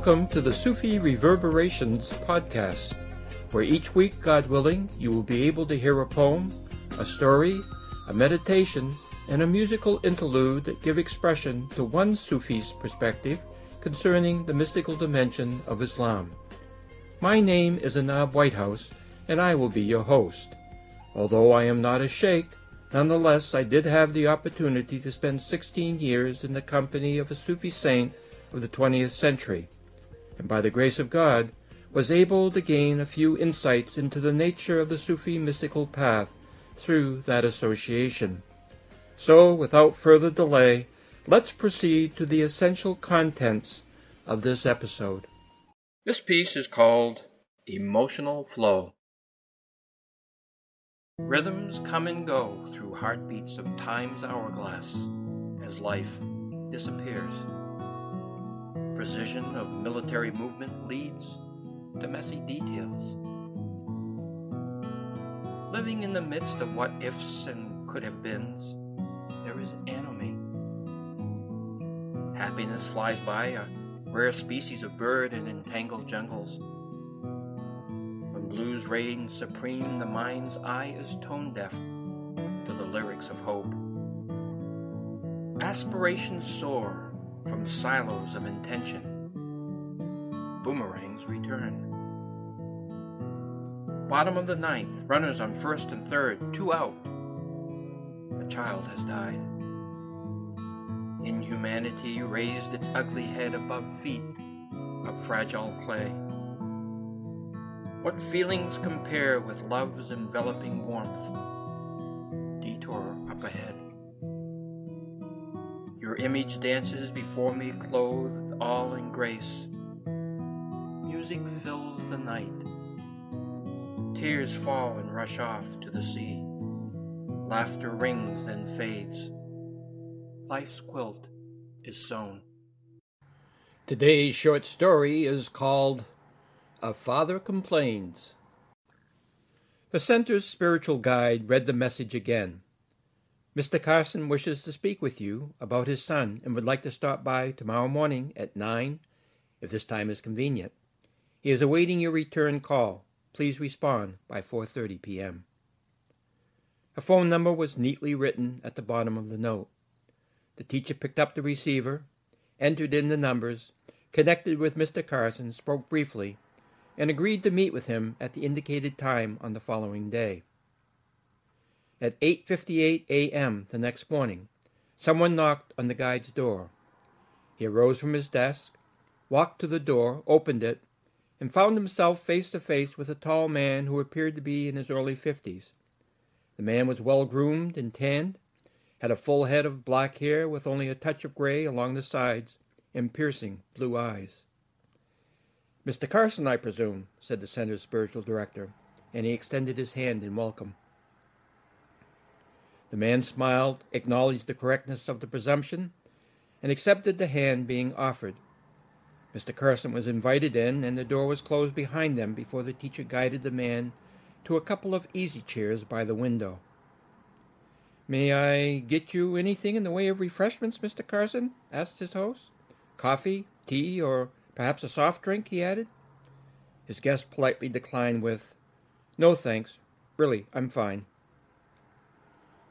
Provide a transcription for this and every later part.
Welcome to the Sufi Reverberations podcast, where each week, God willing, you will be able to hear a poem, a story, a meditation, and a musical interlude that give expression to one Sufi's perspective concerning the mystical dimension of Islam. My name is Anab Whitehouse, and I will be your host. Although I am not a sheikh, nonetheless I did have the opportunity to spend 16 years in the company of a Sufi saint of the 20th century, and by the grace of God was able to gain a few insights into the nature of the Sufi mystical path through that association. So, without further delay, let's proceed to the essential contents of this episode. This piece is called Emotional Flow. Rhythms come and go through heartbeats of time's hourglass as life disappears precision of military movement leads to messy details. Living in the midst of what ifs and could have beens, there is anomie. Happiness flies by, a rare species of bird in entangled jungles. When blues reign supreme, the mind's eye is tone deaf to the lyrics of hope. Aspirations soar from the silos of intention. Boomerangs return. Bottom of the ninth, runners on first and third, two out. A child has died. Inhumanity raised its ugly head above feet of fragile clay. What feelings compare with love's enveloping warmth? Image dances before me, clothed all in grace. Music fills the night. Tears fall and rush off to the sea. Laughter rings then fades. Life's quilt is sewn. Today's short story is called A Father Complains. The center's spiritual guide read the message again. Mr. Carson wishes to speak with you about his son and would like to stop by tomorrow morning at 9, if this time is convenient. He is awaiting your return call. Please respond by 4:30 p.m. A phone number was neatly written at the bottom of the note. The teacher picked up the receiver, entered in the numbers, connected with Mr. Carson, spoke briefly, and agreed to meet with him at the indicated time on the following day. At 8:58 a.m. the next morning, someone knocked on the guide's door. He arose from his desk, walked to the door, opened it, and found himself face to face with a tall man who appeared to be in his early fifties. The man was well groomed and tanned, had a full head of black hair with only a touch of gray along the sides, and piercing blue eyes. Mr. Carson, I presume, said the center's spiritual director, and he extended his hand in welcome. The man smiled, acknowledged the correctness of the presumption, and accepted the hand being offered. Mr. Carson was invited in, and the door was closed behind them before the teacher guided the man to a couple of easy chairs by the window. May I get you anything in the way of refreshments, Mr. Carson? asked his host. Coffee, tea, or perhaps a soft drink? he added. His guest politely declined with, No thanks. Really, I'm fine.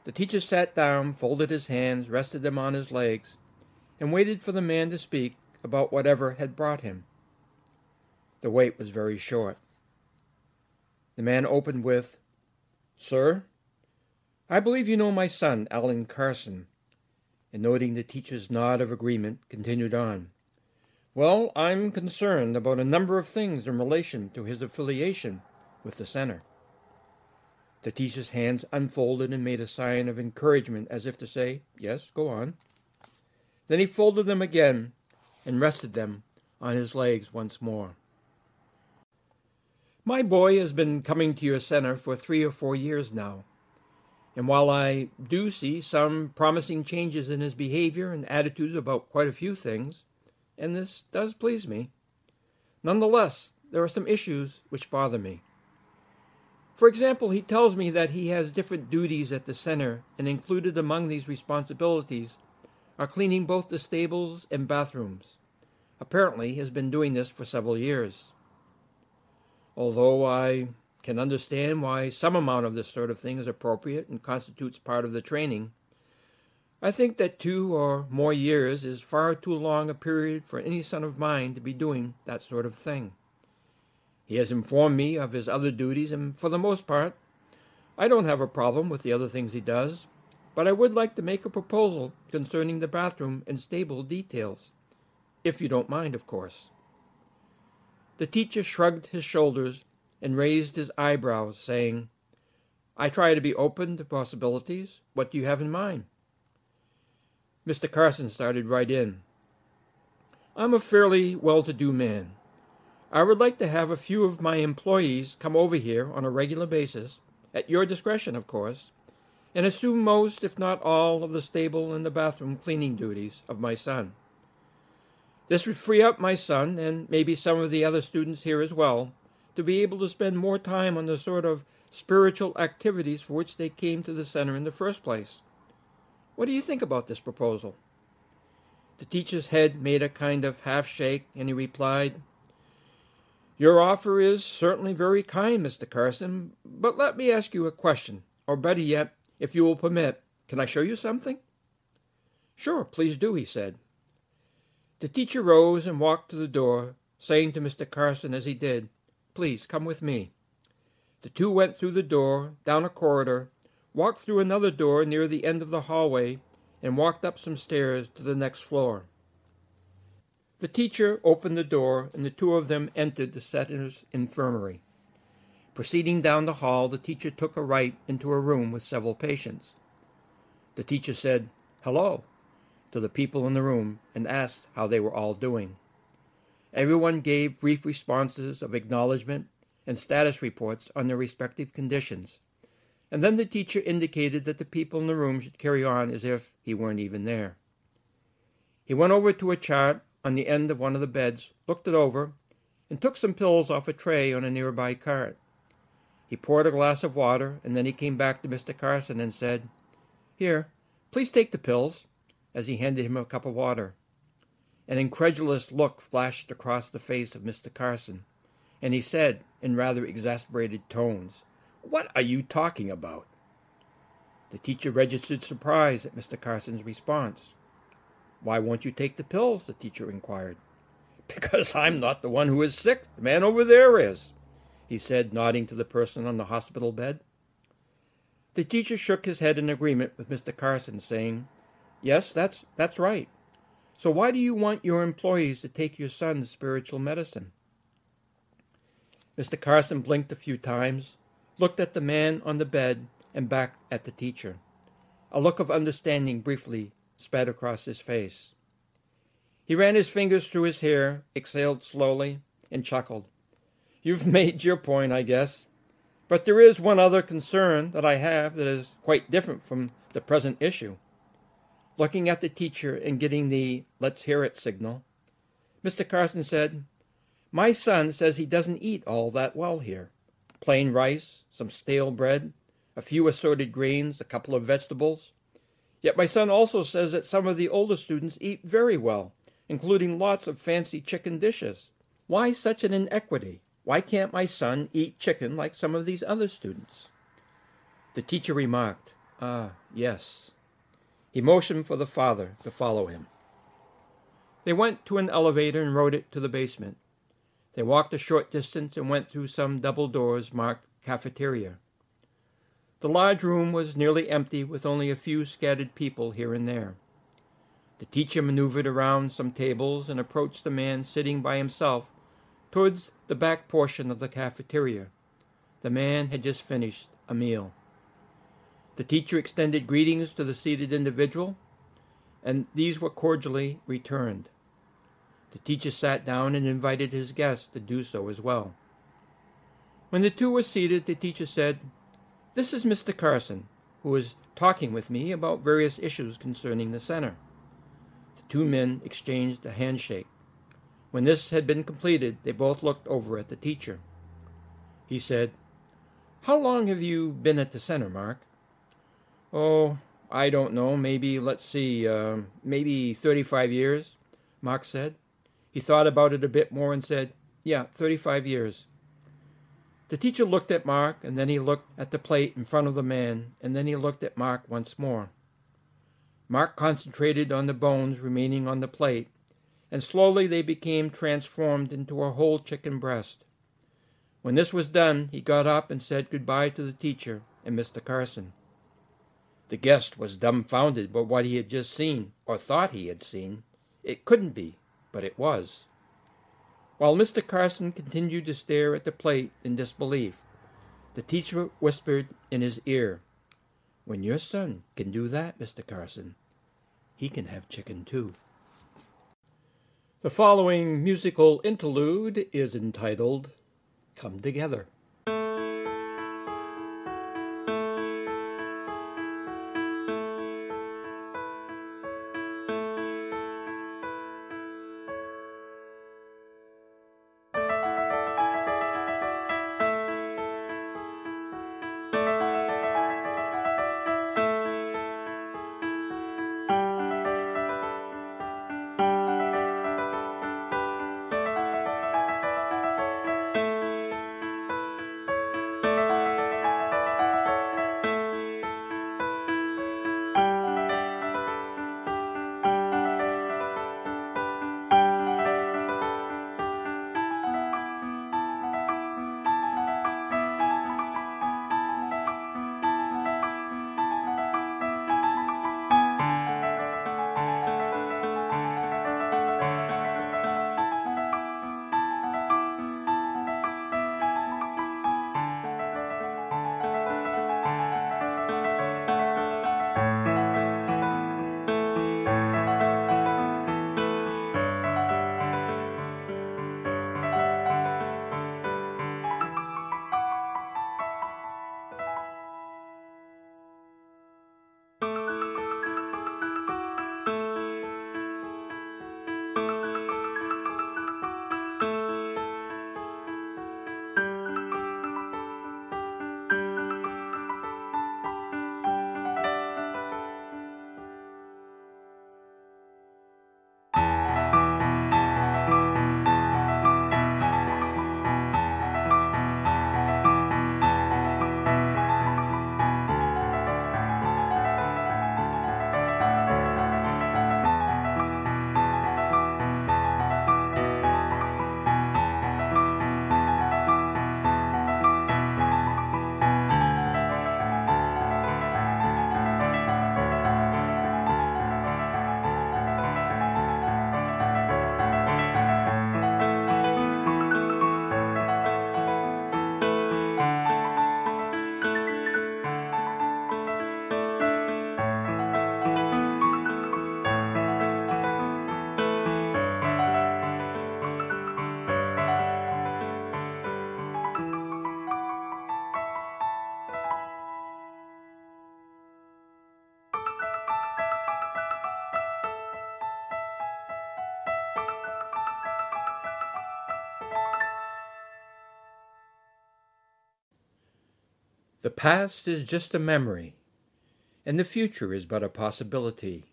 The teacher sat down, folded his hands, rested them on his legs, and waited for the man to speak about whatever had brought him. The wait was very short. The man opened with, Sir, I believe you know my son, Alan Carson, and noting the teacher's nod of agreement, continued on. Well, I'm concerned about a number of things in relation to his affiliation with the center. Teacher's hands unfolded and made a sign of encouragement as if to say, Yes, go on. Then he folded them again and rested them on his legs once more. My boy has been coming to your center for three or four years now, And while I do see some promising changes in his behavior and attitudes about quite a few things, and this does please me, nonetheless, there are some issues which bother me. For example, he tells me that he has different duties at the center, and included among these responsibilities are cleaning both the stables and bathrooms. Apparently, he has been doing this for several years. Although I can understand why some amount of this sort of thing is appropriate and constitutes part of the training, I think that two or more years is far too long a period for any son of mine to be doing that sort of thing. He has informed me of his other duties, and for the most part, I don't have a problem with the other things he does, but I would like to make a proposal concerning the bathroom and stable details. If you don't mind, of course. The teacher shrugged his shoulders and raised his eyebrows, saying, I try to be open to possibilities. What do you have in mind? Mr. Carson started right in. I'm a fairly well to do man. I would like to have a few of my employees come over here on a regular basis, at your discretion, of course, and assume most, if not all, of the stable and the bathroom cleaning duties of my son. This would free up my son, and maybe some of the other students here as well, to be able to spend more time on the sort of spiritual activities for which they came to the center in the first place. What do you think about this proposal? The teacher's head made a kind of half shake, and he replied, your offer is certainly very kind, Mr. Carson, but let me ask you a question, or better yet, if you will permit, can I show you something? Sure, please do, he said. The teacher rose and walked to the door, saying to Mr. Carson as he did, Please come with me. The two went through the door, down a corridor, walked through another door near the end of the hallway, and walked up some stairs to the next floor. The teacher opened the door, and the two of them entered the setter's infirmary. Proceeding down the hall, the teacher took a right into a room with several patients. The teacher said, Hello, to the people in the room and asked how they were all doing. Everyone gave brief responses of acknowledgement and status reports on their respective conditions, and then the teacher indicated that the people in the room should carry on as if he weren't even there. He went over to a chart on the end of one of the beds, looked it over, and took some pills off a tray on a nearby cart. He poured a glass of water, and then he came back to Mr. Carson and said, Here, please take the pills, as he handed him a cup of water. An incredulous look flashed across the face of Mr. Carson, and he said, in rather exasperated tones, What are you talking about? The teacher registered surprise at Mr. Carson's response. Why won't you take the pills? the teacher inquired. Because I'm not the one who is sick. The man over there is, he said, nodding to the person on the hospital bed. The teacher shook his head in agreement with Mr. Carson, saying, Yes, that's, that's right. So why do you want your employees to take your son's spiritual medicine? Mr. Carson blinked a few times, looked at the man on the bed, and back at the teacher. A look of understanding briefly spat across his face. He ran his fingers through his hair, exhaled slowly, and chuckled. You've made your point, I guess. But there is one other concern that I have that is quite different from the present issue. Looking at the teacher and getting the let's hear it signal, Mr. Carson said, My son says he doesn't eat all that well here. Plain rice, some stale bread, a few assorted grains, a couple of vegetables. Yet my son also says that some of the older students eat very well, including lots of fancy chicken dishes. Why such an inequity? Why can't my son eat chicken like some of these other students? The teacher remarked, Ah, yes. He motioned for the father to follow him. They went to an elevator and rode it to the basement. They walked a short distance and went through some double doors marked cafeteria. The large room was nearly empty, with only a few scattered people here and there. The teacher maneuvered around some tables and approached the man sitting by himself towards the back portion of the cafeteria. The man had just finished a meal. The teacher extended greetings to the seated individual, and these were cordially returned. The teacher sat down and invited his guest to do so as well. When the two were seated, the teacher said, this is Mr. Carson. who is talking with me about various issues concerning the center. The two men exchanged a handshake. When this had been completed, they both looked over at the teacher. He said, How long have you been at the center, Mark? Oh, I don't know. Maybe, let's see, uh, maybe 35 years, Mark said. He thought about it a bit more and said, Yeah, 35 years. The teacher looked at Mark, and then he looked at the plate in front of the man, and then he looked at Mark once more. Mark concentrated on the bones remaining on the plate, and slowly they became transformed into a whole chicken breast. When this was done, he got up and said goodbye to the teacher and Mr. Carson. The guest was dumbfounded by what he had just seen, or thought he had seen. It couldn't be, but it was. While Mr. Carson continued to stare at the plate in disbelief, the teacher whispered in his ear, When your son can do that, Mr. Carson, he can have chicken too. The following musical interlude is entitled come together. The past is just a memory, and the future is but a possibility.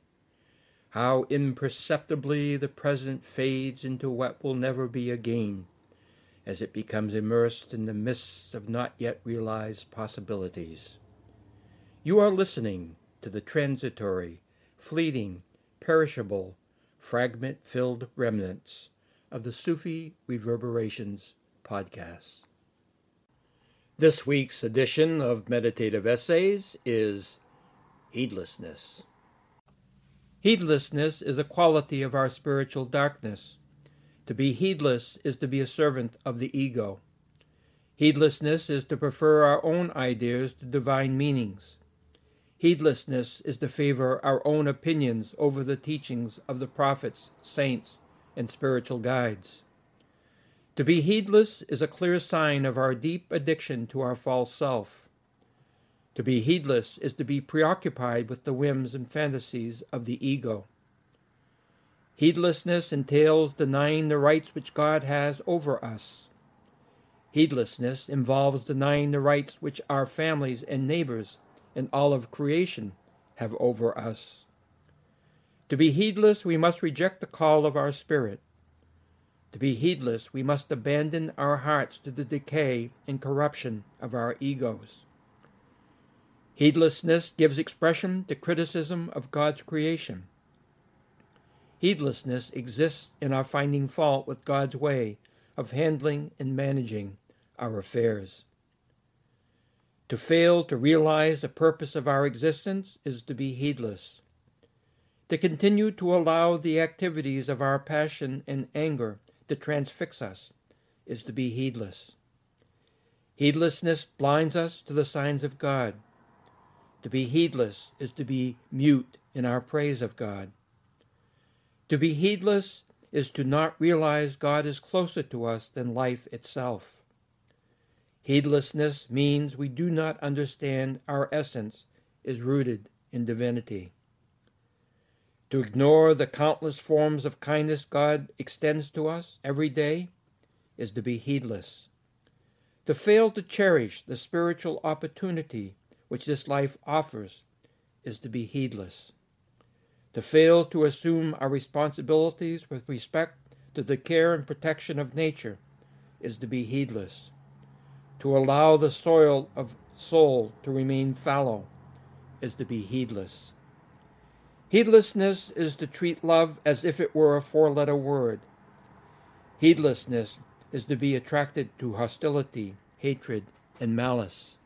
How imperceptibly the present fades into what will never be again, as it becomes immersed in the mists of not yet realized possibilities. You are listening to the transitory, fleeting, perishable, fragment filled remnants of the Sufi Reverberations podcast. This week's edition of Meditative Essays is Heedlessness. Heedlessness is a quality of our spiritual darkness. To be heedless is to be a servant of the ego. Heedlessness is to prefer our own ideas to divine meanings. Heedlessness is to favor our own opinions over the teachings of the prophets, saints, and spiritual guides. To be heedless is a clear sign of our deep addiction to our false self. To be heedless is to be preoccupied with the whims and fantasies of the ego. Heedlessness entails denying the rights which God has over us. Heedlessness involves denying the rights which our families and neighbors and all of creation have over us. To be heedless, we must reject the call of our spirit. To be heedless, we must abandon our hearts to the decay and corruption of our egos. Heedlessness gives expression to criticism of God's creation. Heedlessness exists in our finding fault with God's way of handling and managing our affairs. To fail to realize the purpose of our existence is to be heedless. To continue to allow the activities of our passion and anger to transfix us is to be heedless. Heedlessness blinds us to the signs of God. To be heedless is to be mute in our praise of God. To be heedless is to not realize God is closer to us than life itself. Heedlessness means we do not understand our essence is rooted in divinity. To ignore the countless forms of kindness God extends to us every day is to be heedless. To fail to cherish the spiritual opportunity which this life offers is to be heedless. To fail to assume our responsibilities with respect to the care and protection of nature is to be heedless. To allow the soil of soul to remain fallow is to be heedless. Heedlessness is to treat love as if it were a four letter word. Heedlessness is to be attracted to hostility, hatred, and malice.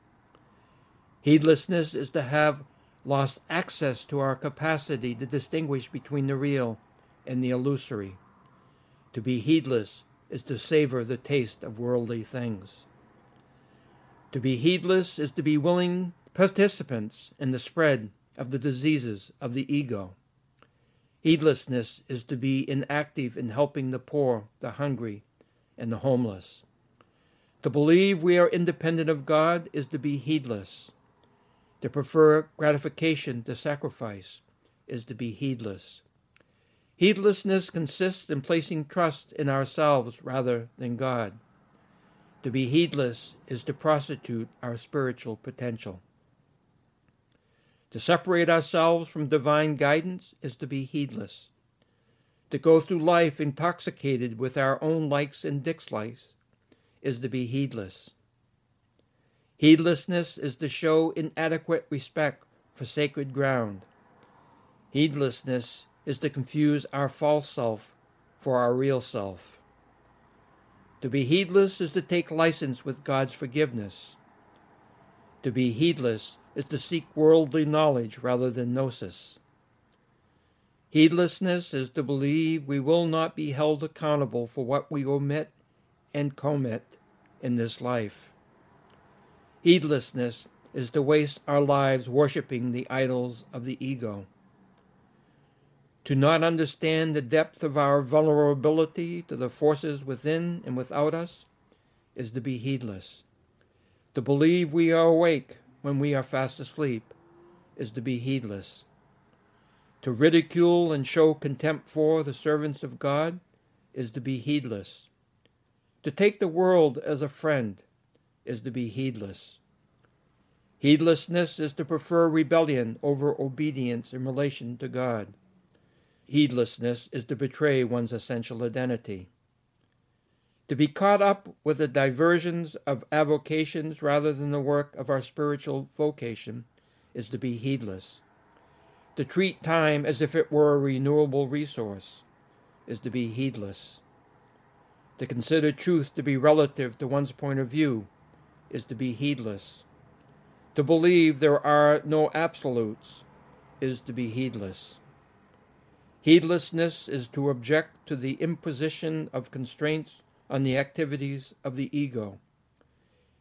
Heedlessness is to have lost access to our capacity to distinguish between the real and the illusory. To be heedless is to savor the taste of worldly things. To be heedless is to be willing participants in the spread of the diseases of the ego. Heedlessness is to be inactive in helping the poor, the hungry, and the homeless. To believe we are independent of God is to be heedless. To prefer gratification to sacrifice is to be heedless. Heedlessness consists in placing trust in ourselves rather than God. To be heedless is to prostitute our spiritual potential. To separate ourselves from divine guidance is to be heedless. To go through life intoxicated with our own likes and dislikes is to be heedless. Heedlessness is to show inadequate respect for sacred ground. Heedlessness is to confuse our false self for our real self. To be heedless is to take license with God's forgiveness. To be heedless is to seek worldly knowledge rather than gnosis. Heedlessness is to believe we will not be held accountable for what we omit and commit in this life. Heedlessness is to waste our lives worshiping the idols of the ego. To not understand the depth of our vulnerability to the forces within and without us is to be heedless. To believe we are awake when we are fast asleep is to be heedless. To ridicule and show contempt for the servants of God is to be heedless. To take the world as a friend is to be heedless. Heedlessness is to prefer rebellion over obedience in relation to God. Heedlessness is to betray one's essential identity. To be caught up with the diversions of avocations rather than the work of our spiritual vocation is to be heedless. To treat time as if it were a renewable resource is to be heedless. To consider truth to be relative to one's point of view is to be heedless. To believe there are no absolutes is to be heedless. Heedlessness is to object to the imposition of constraints on the activities of the ego.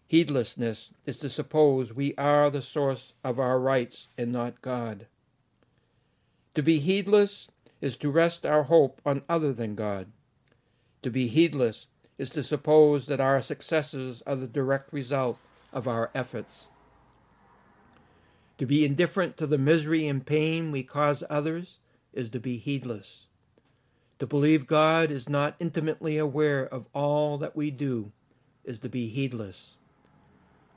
Heedlessness is to suppose we are the source of our rights and not God. To be heedless is to rest our hope on other than God. To be heedless is to suppose that our successes are the direct result of our efforts. To be indifferent to the misery and pain we cause others is to be heedless. To believe God is not intimately aware of all that we do is to be heedless.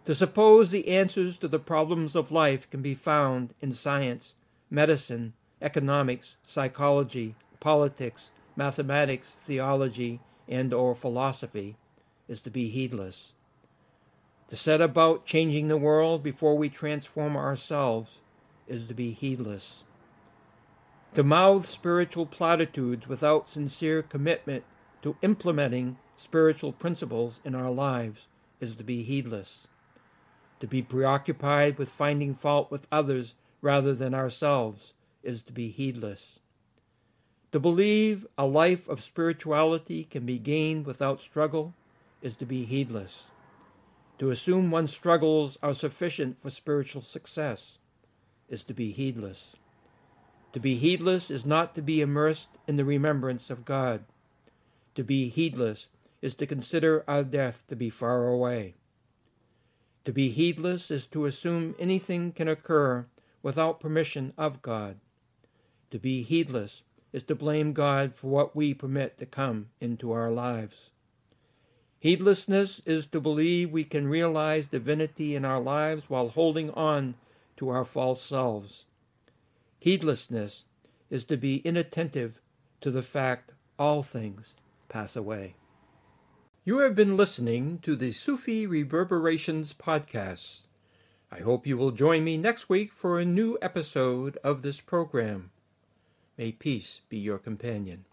To suppose the answers to the problems of life can be found in science, medicine, economics, psychology, politics, mathematics, theology, and or philosophy is to be heedless. To set about changing the world before we transform ourselves is to be heedless. To mouth spiritual platitudes without sincere commitment to implementing spiritual principles in our lives is to be heedless. To be preoccupied with finding fault with others rather than ourselves is to be heedless. To believe a life of spirituality can be gained without struggle is to be heedless. To assume one's struggles are sufficient for spiritual success is to be heedless. To be heedless is not to be immersed in the remembrance of God. To be heedless is to consider our death to be far away. To be heedless is to assume anything can occur without permission of God. To be heedless is to blame God for what we permit to come into our lives. Heedlessness is to believe we can realize divinity in our lives while holding on to our false selves. Heedlessness is to be inattentive to the fact all things pass away. You have been listening to the Sufi Reverberations podcast. I hope you will join me next week for a new episode of this program. May peace be your companion.